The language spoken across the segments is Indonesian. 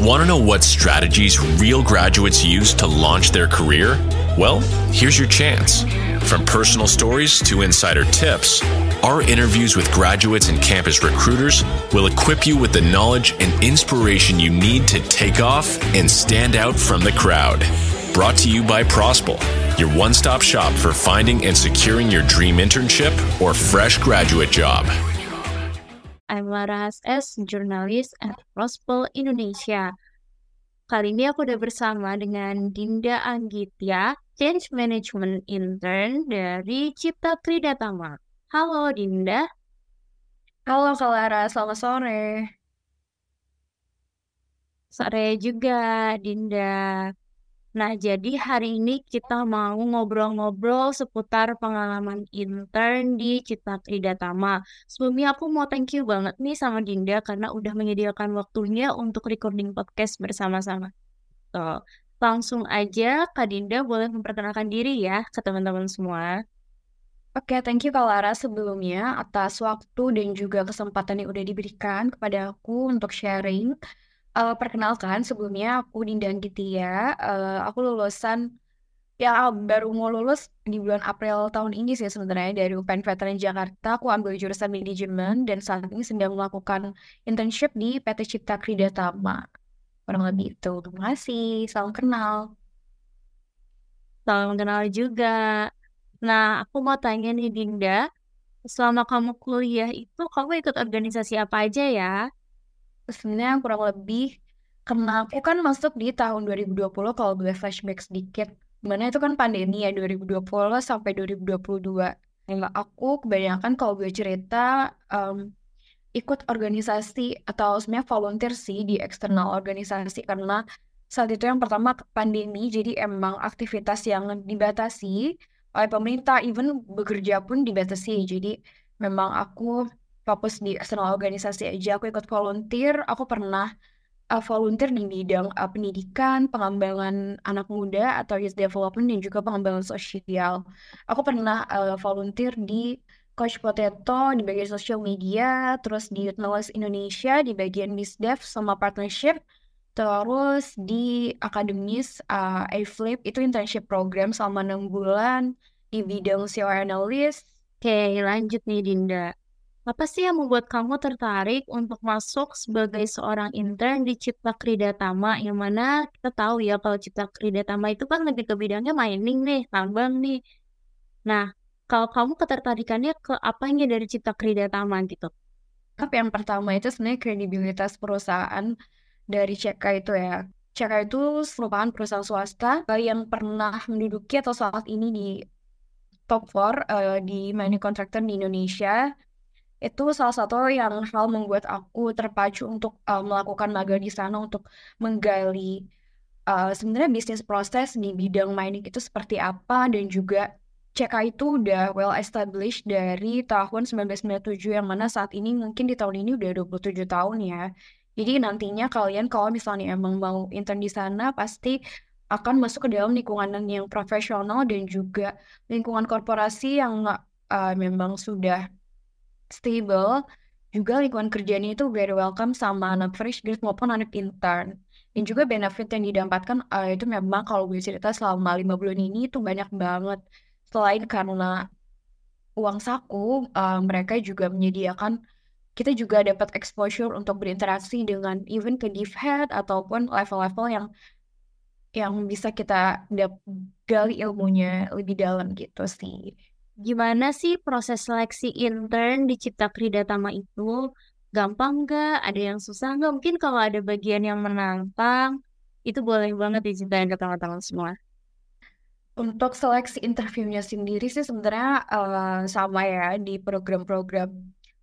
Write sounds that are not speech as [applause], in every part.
Want to know what strategies real graduates use to launch their career? Well, here's your chance. From personal stories to insider tips, our interviews with graduates and campus recruiters will equip you with the knowledge and inspiration you need to take off and stand out from the crowd. Brought to you by Prospel, your one stop shop for finding and securing your dream internship or fresh graduate job. I'm Laras S, jurnalis at Prospel Indonesia. Kali ini aku udah bersama dengan Dinda Anggitya, Change Management Intern dari Cipta Kridatama. Halo Dinda. Halo Kak Lara, selamat sore. Sore juga Dinda. Nah, jadi hari ini kita mau ngobrol-ngobrol seputar pengalaman intern di Cipta Kridatama. Sebelumnya aku mau thank you banget nih sama Dinda karena udah menyediakan waktunya untuk recording podcast bersama-sama. Tuh, langsung aja Kak Dinda boleh memperkenalkan diri ya ke teman-teman semua. Oke, thank you Kak Lara sebelumnya atas waktu dan juga kesempatan yang udah diberikan kepada aku untuk sharing. Uh, perkenalkan, sebelumnya aku Dinda Anggitia. Uh, aku lulusan ya baru mau lulus di bulan April tahun ini sih sebenarnya dari UPN Veteran Jakarta. Aku ambil jurusan manajemen dan saat ini sedang melakukan internship di PT Cipta Kridatama. Kurang lebih itu. Terima kasih. Salam kenal. Salam kenal juga. Nah, aku mau tanya nih Dinda, selama kamu kuliah itu kamu ikut organisasi apa aja ya? Sebenarnya kurang lebih karena aku kan masuk di tahun 2020 kalau gue flashback sedikit. Gimana itu kan pandemi ya 2020 sampai 2022 Nah, aku kebanyakan kalau gue cerita um, ikut organisasi atau sebenarnya volunteer sih di eksternal organisasi. Karena saat itu yang pertama pandemi jadi emang aktivitas yang dibatasi oleh pemerintah. Even bekerja pun dibatasi. Jadi memang aku fokus di eksternal organisasi aja aku ikut volunteer aku pernah uh, volunteer di bidang uh, pendidikan pengembangan anak muda atau youth development dan juga pengembangan sosial aku pernah uh, volunteer di Coach Potato di bagian social media, terus di Youth Knowledge Indonesia di bagian Dev sama partnership, terus di akademis uh, A-Flip itu internship program selama enam bulan di bidang SEO analyst. Oke, lanjut nih Dinda. Apa sih yang membuat kamu tertarik untuk masuk sebagai seorang intern di Cipta Kridatama yang mana kita tahu ya kalau Cipta Kridatama itu kan lebih ke bidangnya mining nih, tambang nih. Nah, kalau kamu ketertarikannya ke apanya dari Cipta Kridatama gitu? Tapi yang pertama itu sebenarnya kredibilitas perusahaan dari CK itu ya. CK itu merupakan perusahaan swasta yang pernah menduduki atau saat ini di top 4 uh, eh, di mining contractor di Indonesia itu salah satu yang hal membuat aku terpacu untuk uh, melakukan magang di sana untuk menggali uh, sebenarnya bisnis proses di bidang mining itu seperti apa dan juga CK itu udah well established dari tahun 1997 yang mana saat ini mungkin di tahun ini udah 27 tahun ya. Jadi nantinya kalian kalau misalnya emang mau intern di sana pasti akan masuk ke dalam lingkungan yang profesional dan juga lingkungan korporasi yang uh, memang sudah stable, juga lingkungan kerjanya itu very welcome sama anak fresh grade maupun anak intern. Dan juga benefit yang didapatkan uh, itu memang kalau gue cerita selama lima bulan ini itu banyak banget. Selain karena uang saku, uh, mereka juga menyediakan kita juga dapat exposure untuk berinteraksi dengan even ke div head ataupun level-level yang yang bisa kita gali ilmunya lebih dalam gitu sih. Gimana sih proses seleksi intern di Cipta Kridatama itu? Gampang nggak? Ada yang susah nggak? Mungkin kalau ada bagian yang menantang, itu boleh banget diceritain ke teman-teman semua. Untuk seleksi interviewnya sendiri sih sebenarnya uh, sama ya di program-program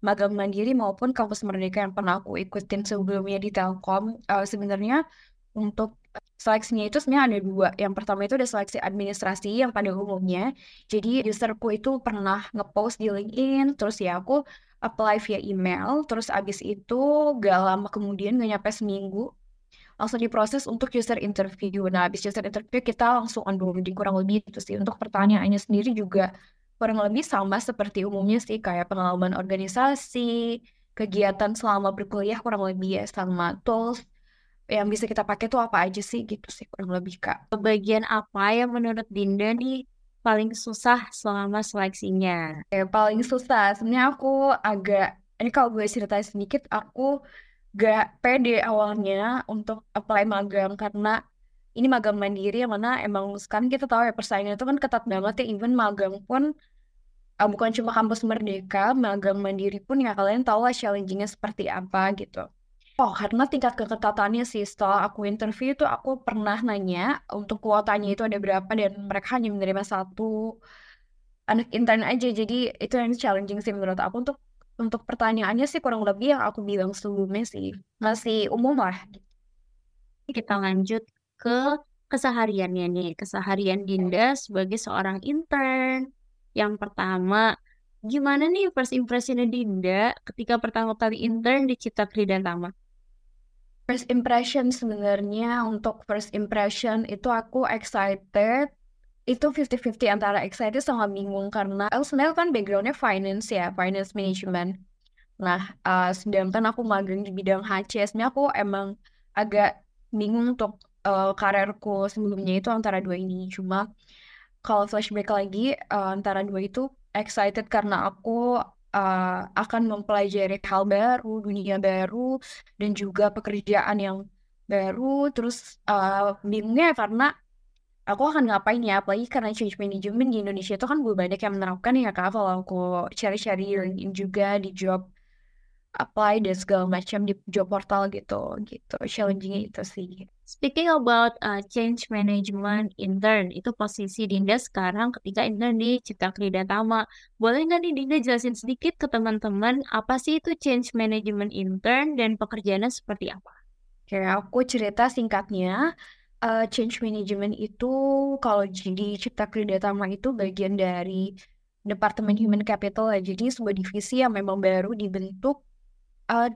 magang mandiri maupun kampus merdeka yang pernah aku ikutin sebelumnya di Telkom. Uh, sebenarnya untuk seleksinya itu sebenarnya ada dua. Yang pertama itu ada seleksi administrasi yang pada umumnya. Jadi userku itu pernah ngepost di LinkedIn, terus ya aku apply via email, terus abis itu gak lama kemudian gak nyampe seminggu langsung diproses untuk user interview. Nah, abis user interview kita langsung onboarding kurang lebih itu sih. Untuk pertanyaannya sendiri juga kurang lebih sama seperti umumnya sih kayak pengalaman organisasi, kegiatan selama berkuliah kurang lebih ya sama tools yang bisa kita pakai tuh apa aja sih gitu sih kurang lebih kak. Bagian apa yang menurut Dinda nih paling susah selama seleksinya? Ya, paling susah sebenarnya aku agak ini kalau gue ceritain sedikit aku gak pede awalnya untuk apply magang karena ini magang mandiri yang mana emang sekarang kita tahu ya persaingan itu kan ketat banget ya even magang pun uh, bukan cuma kampus merdeka magang mandiri pun ya kalian tahu lah challengingnya seperti apa gitu Oh, karena tingkat keketatannya sih setelah aku interview itu aku pernah nanya untuk kuotanya itu ada berapa dan mereka hanya menerima satu anak intern aja. Jadi itu yang challenging sih menurut aku untuk untuk pertanyaannya sih kurang lebih yang aku bilang sebelumnya sih masih umum lah. Kita lanjut ke kesehariannya nih, keseharian Dinda sebagai seorang intern. Yang pertama, gimana nih first impressionnya Dinda ketika pertama kali intern di Cipta Kerja Tama? First impression sebenarnya untuk first impression itu aku excited. Itu 50-50 antara excited sama bingung karena aku sebenarnya kan backgroundnya finance ya finance management. Nah uh, sedangkan aku magang di bidang HC sebenarnya aku emang agak bingung untuk uh, karirku sebelumnya itu antara dua ini. Cuma kalau flashback lagi uh, antara dua itu excited karena aku uh, akan mempelajari hal baru, dunia baru, dan juga pekerjaan yang baru. Terus uh, bingungnya karena aku akan ngapain ya, apalagi karena change management di Indonesia itu kan gue banyak yang menerapkan ya kak, kalau aku cari-cari juga di job apply dan segala macam di job portal gitu. Gitu challenging itu sih speaking about uh, change management intern itu posisi Dinda sekarang ketika intern di Cipta Kerja Tama boleh nggak nih Dinda jelasin sedikit ke teman-teman apa sih itu change management intern dan pekerjaannya seperti apa Oke, aku cerita singkatnya. Uh, change management itu kalau di Cipta Kerja Tama itu bagian dari Departemen Human Capital ya. Jadi sebuah divisi yang memang baru dibentuk uh,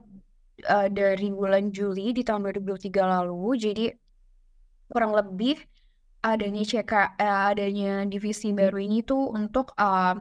uh, dari bulan Juli di tahun 2023 lalu. Jadi kurang lebih adanya CK, uh, eh, adanya divisi baru ini tuh untuk uh,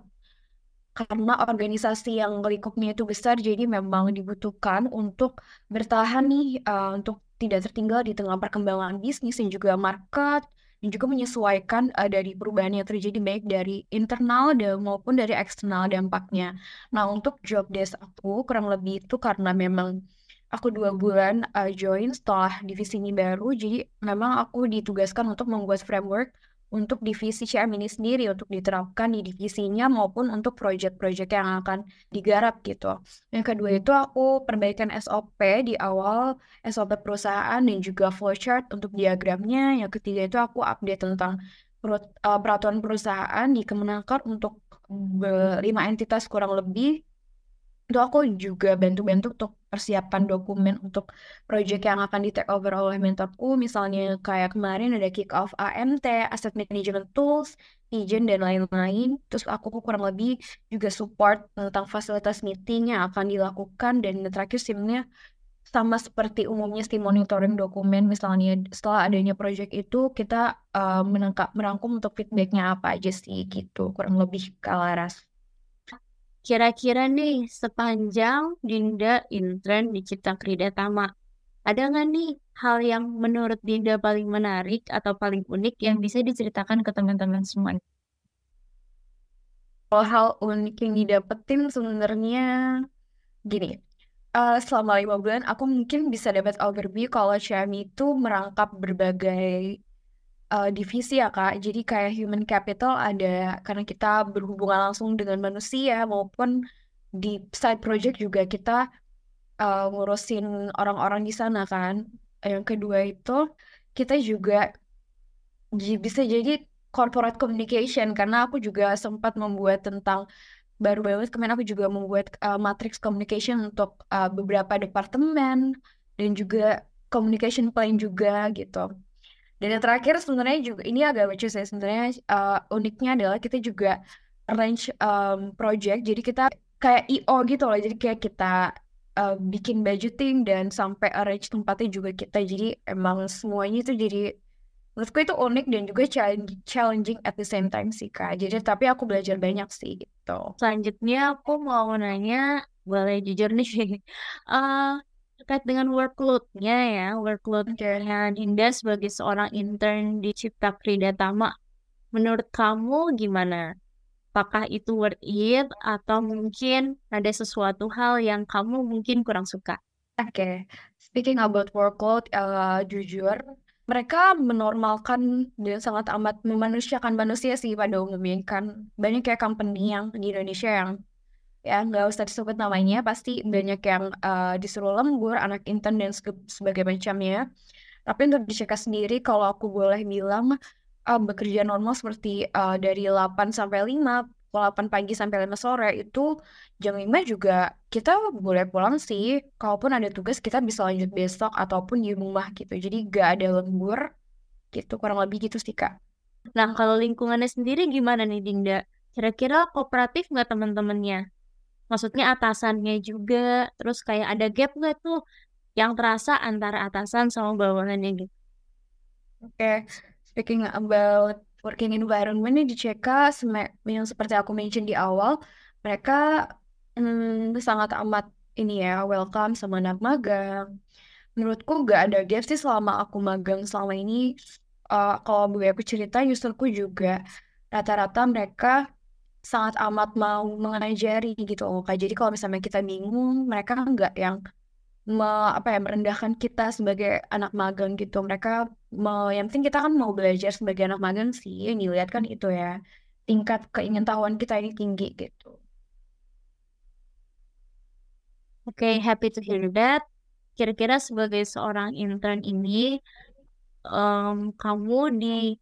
karena organisasi yang lingkupnya itu besar, jadi memang dibutuhkan untuk bertahan nih uh, untuk tidak tertinggal di tengah perkembangan bisnis dan juga market dan juga menyesuaikan uh, dari perubahan yang terjadi baik dari internal dan maupun dari eksternal dampaknya. Nah untuk job desk aku kurang lebih itu karena memang aku dua bulan uh, join setelah divisi ini baru, jadi memang aku ditugaskan untuk membuat framework untuk divisi CM ini sendiri untuk diterapkan di divisinya maupun untuk proyek-proyek yang akan digarap gitu. Yang kedua itu aku perbaikan SOP di awal SOP perusahaan dan juga flowchart untuk diagramnya. Yang ketiga itu aku update tentang eh, peraturan perusahaan di Kemenaker untuk lima entitas kurang lebih itu aku juga bantu-bantu untuk persiapan dokumen untuk project yang akan di take over oleh mentorku. Misalnya kayak kemarin ada kick off AMT, Asset Management Tools, Pigeon dan lain-lain. Terus aku kurang lebih juga support tentang fasilitas meeting yang akan dilakukan. Dan terakhir simnya sama seperti umumnya tim monitoring dokumen. Misalnya setelah adanya project itu kita uh, menangkap merangkum untuk feedbacknya apa aja sih gitu. Kurang lebih kalaras Kira-kira nih sepanjang Dinda intern di Cipta Kerja Tama, ada nggak nih hal yang menurut Dinda paling menarik atau paling unik yang bisa diceritakan ke teman-teman semua? Kalau hal unik yang didapetin sebenarnya gini, uh, selama lima bulan aku mungkin bisa dapat overview kalau Xiaomi itu merangkap berbagai uh, divisi ya Kak. Jadi kayak human capital ada karena kita berhubungan langsung dengan manusia maupun di side project juga kita uh, ngurusin orang-orang di sana kan. Yang kedua itu kita juga bisa jadi corporate communication karena aku juga sempat membuat tentang baru banget kemarin aku juga membuat uh, matrix communication untuk uh, beberapa departemen dan juga communication plan juga gitu. Dan yang terakhir sebenarnya juga ini agak lucu sih sebenarnya uh, uniknya adalah kita juga arrange um, project. Jadi kita kayak IO gitu loh. Jadi kayak kita uh, bikin budgeting dan sampai arrange tempatnya juga kita. Jadi emang semuanya itu jadi menurutku itu unik dan juga challenging at the same time sih kak. Jadi tapi aku belajar banyak sih gitu. Selanjutnya aku mau nanya boleh jujur nih. Uh, [laughs] terkait dengan workload-nya ya, workload-nya Dinda sebagai seorang intern di Cipta Krida Tama. Menurut kamu gimana? Apakah itu worth it atau mungkin ada sesuatu hal yang kamu mungkin kurang suka? Oke, speaking about workload, uh, jujur, mereka menormalkan dan sangat amat memanusiakan manusia sih pada umumnya kan banyak kayak company yang di Indonesia yang ya nggak usah disebut namanya pasti banyak yang uh, disuruh lembur anak intern dan sebagai macamnya tapi untuk di sendiri kalau aku boleh bilang uh, bekerja normal seperti uh, dari 8 sampai 5, 8 pagi sampai 5 sore itu jam 5 juga kita boleh pulang sih. Kalaupun ada tugas kita bisa lanjut besok ataupun di rumah gitu. Jadi gak ada lembur gitu kurang lebih gitu sih Kak. Nah kalau lingkungannya sendiri gimana nih Dinda? Kira-kira kooperatif nggak teman-temannya? Maksudnya atasannya juga, terus kayak ada gap nggak tuh yang terasa antara atasan sama bawahannya gitu? Oke, okay speaking about working environment di CK yang seperti aku mention di awal mereka hmm, sangat amat ini ya welcome sama anak magang. Menurutku gak ada gap sih selama aku magang selama ini. Uh, kalau boleh aku cerita userku juga rata-rata mereka sangat amat mau mengajari gitu loh jadi kalau misalnya kita bingung mereka nggak yang me, apa ya merendahkan kita sebagai anak magang gitu. Mereka me, yang penting kita kan mau belajar sebagai anak magang sih yang dilihat kan itu ya. Tingkat keingintahuan kita ini tinggi gitu. Oke, okay, happy to hear that. Kira-kira sebagai seorang intern ini, um, kamu di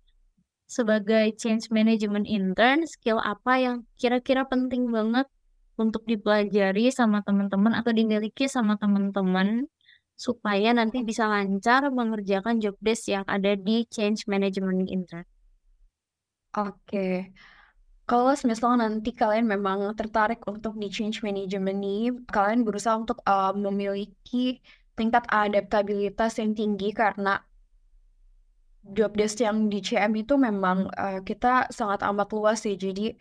sebagai change management intern, skill apa yang kira-kira penting banget untuk dipelajari sama teman-teman atau dimiliki sama teman-teman supaya nanti bisa lancar mengerjakan job desk yang ada di change management intern. Oke. Kalau semisal nanti kalian memang tertarik untuk di change management ini, kalian berusaha untuk uh, memiliki tingkat adaptabilitas yang tinggi karena job desk yang di CM itu memang uh, kita sangat amat luas sih. Jadi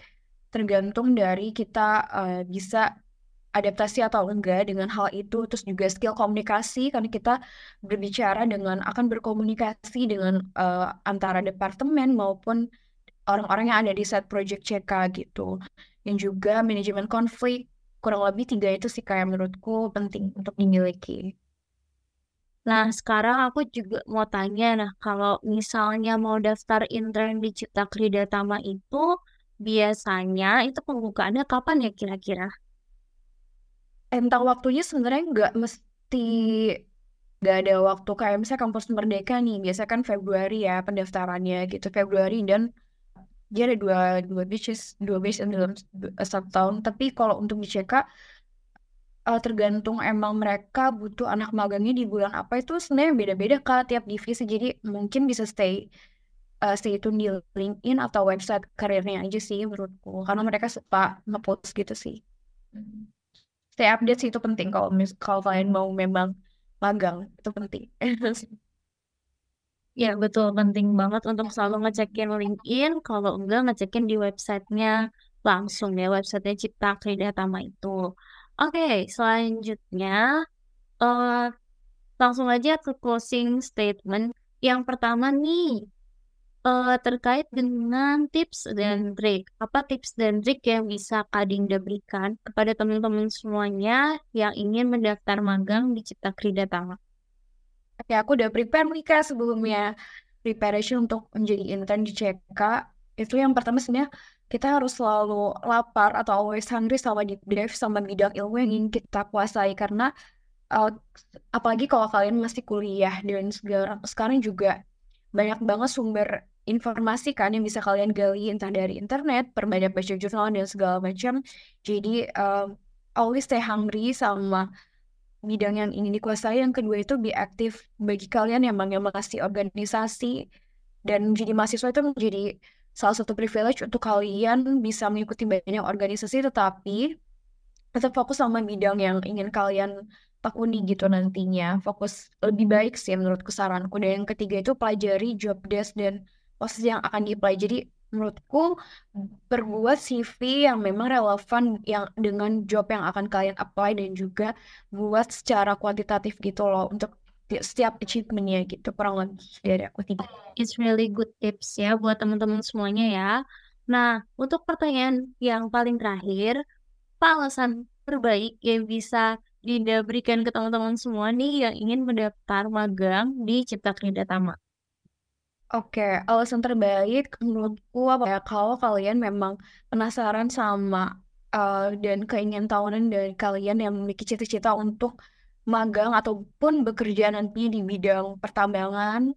tergantung dari kita uh, bisa adaptasi atau enggak dengan hal itu terus juga skill komunikasi karena kita berbicara dengan akan berkomunikasi dengan uh, antara departemen maupun orang-orang yang ada di set project CK gitu yang juga manajemen konflik kurang lebih tiga itu sih kayak menurutku penting untuk dimiliki. Nah, sekarang aku juga mau tanya, nah kalau misalnya mau daftar intern di Cipta Krida Tama itu, Biasanya itu pembukaannya kapan ya kira-kira? Tentang waktunya sebenarnya nggak mesti nggak ada waktu kayak misalnya kampus Merdeka nih biasa kan Februari ya pendaftarannya gitu Februari dan dia ada dua dua batches dua batch dalam satu tahun tapi kalau untuk di CK uh, tergantung emang mereka butuh anak magangnya di bulan apa itu sebenarnya beda-beda kak tiap divisi jadi mungkin bisa stay uh, stay tune di LinkedIn atau website karirnya aja sih menurutku karena mereka suka ngepost gitu sih stay update sih itu penting kalau kalau kalian mau memang magang itu penting [laughs] Ya, betul. Penting banget untuk selalu ngecekin LinkedIn. Kalau enggak, ngecekin di websitenya langsung ya. Websitenya Cipta Krida Tama itu. Oke, selanjutnya uh, langsung aja ke closing statement. Yang pertama nih, uh, terkait dengan tips dan trik. Apa tips dan trik yang bisa Kak berikan kepada teman-teman semuanya yang ingin mendaftar magang di Cipta Krida Tama? Oke, aku udah prepare nih sebelumnya. Preparation untuk menjadi intern di CK. Itu yang pertama sebenarnya kita harus selalu lapar atau always hungry sama di sama bidang ilmu yang ingin kita kuasai karena uh, apalagi kalau kalian masih kuliah dan segala sekarang juga banyak banget sumber informasi kan yang bisa kalian gali entah dari internet, perbanyak baca jurnal dan segala macam. Jadi um, always stay hungry sama bidang yang ingin dikuasai. Yang kedua itu be aktif bagi kalian yang mengasih organisasi dan menjadi mahasiswa itu menjadi salah satu privilege untuk kalian bisa mengikuti banyak organisasi tetapi tetap fokus sama bidang yang ingin kalian tekuni gitu nantinya. Fokus lebih baik sih menurut kesaranku dan yang ketiga itu pelajari job desk dan posisi yang akan di-apply. Jadi menurutku berbuat CV yang memang relevan yang dengan job yang akan kalian apply dan juga buat secara kuantitatif gitu loh. Untuk setiap achievementnya gitu kurang lebih dari aku tiga. It's really good tips ya buat teman-teman semuanya ya. Nah, untuk pertanyaan yang paling terakhir, apa alasan terbaik yang bisa Dinda berikan ke teman-teman semua nih yang ingin mendaftar magang di Cipta Kerja Tama? Oke, alasan terbaik menurutku apa ya, kalau kalian memang penasaran sama uh, dan keingin tahunan dari kalian yang memiliki cita-cita untuk magang ataupun bekerja nanti di bidang pertambangan,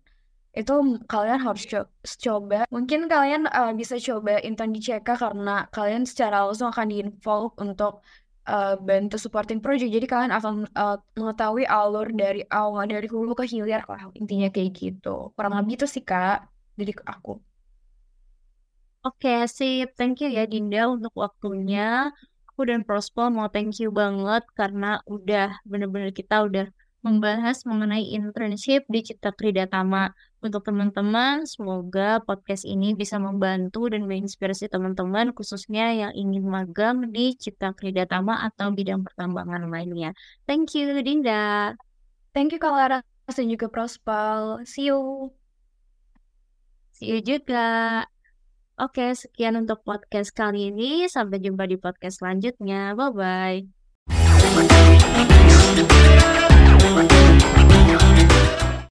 itu kalian harus co coba. Mungkin kalian uh, bisa coba intern di CK karena kalian secara langsung akan di-involve untuk uh, bantu supporting project. Jadi kalian akan uh, mengetahui alur dari awal dari hulu ke hilir lah intinya kayak gitu. Kurang lebih itu sih kak dari aku. Oke, okay, sip. Thank you ya Dinda untuk waktunya. Aku dan Prospo mau thank you banget karena udah bener-bener kita udah membahas mengenai internship di Cipta Krida Tama. Untuk teman-teman, semoga podcast ini bisa membantu dan menginspirasi teman-teman khususnya yang ingin magang di Cipta Krida Tama atau bidang pertambangan lainnya. Thank you, Dinda. Thank you, Kak dan juga Prospal. See you. See you juga. Oke, sekian untuk podcast kali ini. Sampai jumpa di podcast selanjutnya. Thank you.